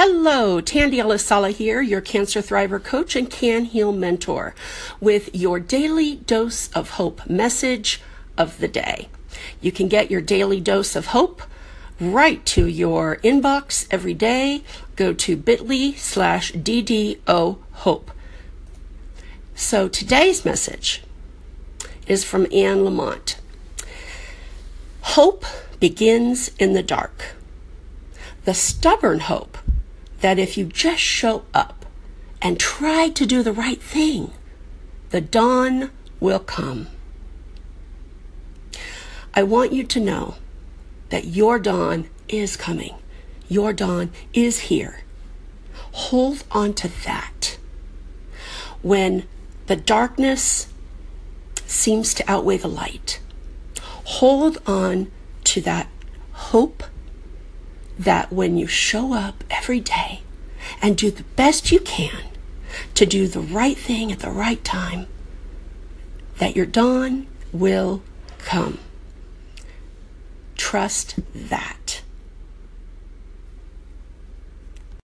Hello, Tandy Elisala here, your Cancer Thriver coach and Can Heal mentor, with your daily dose of hope message of the day. You can get your daily dose of hope right to your inbox every day. Go to bit.ly slash DDO hope. So today's message is from Anne Lamott. Hope begins in the dark. The stubborn hope that if you just show up and try to do the right thing, the dawn will come. I want you to know that your dawn is coming. Your dawn is here. Hold on to that. When the darkness seems to outweigh the light, hold on to that hope that when you show up every day and do the best you can to do the right thing at the right time, that your dawn will come. Trust that.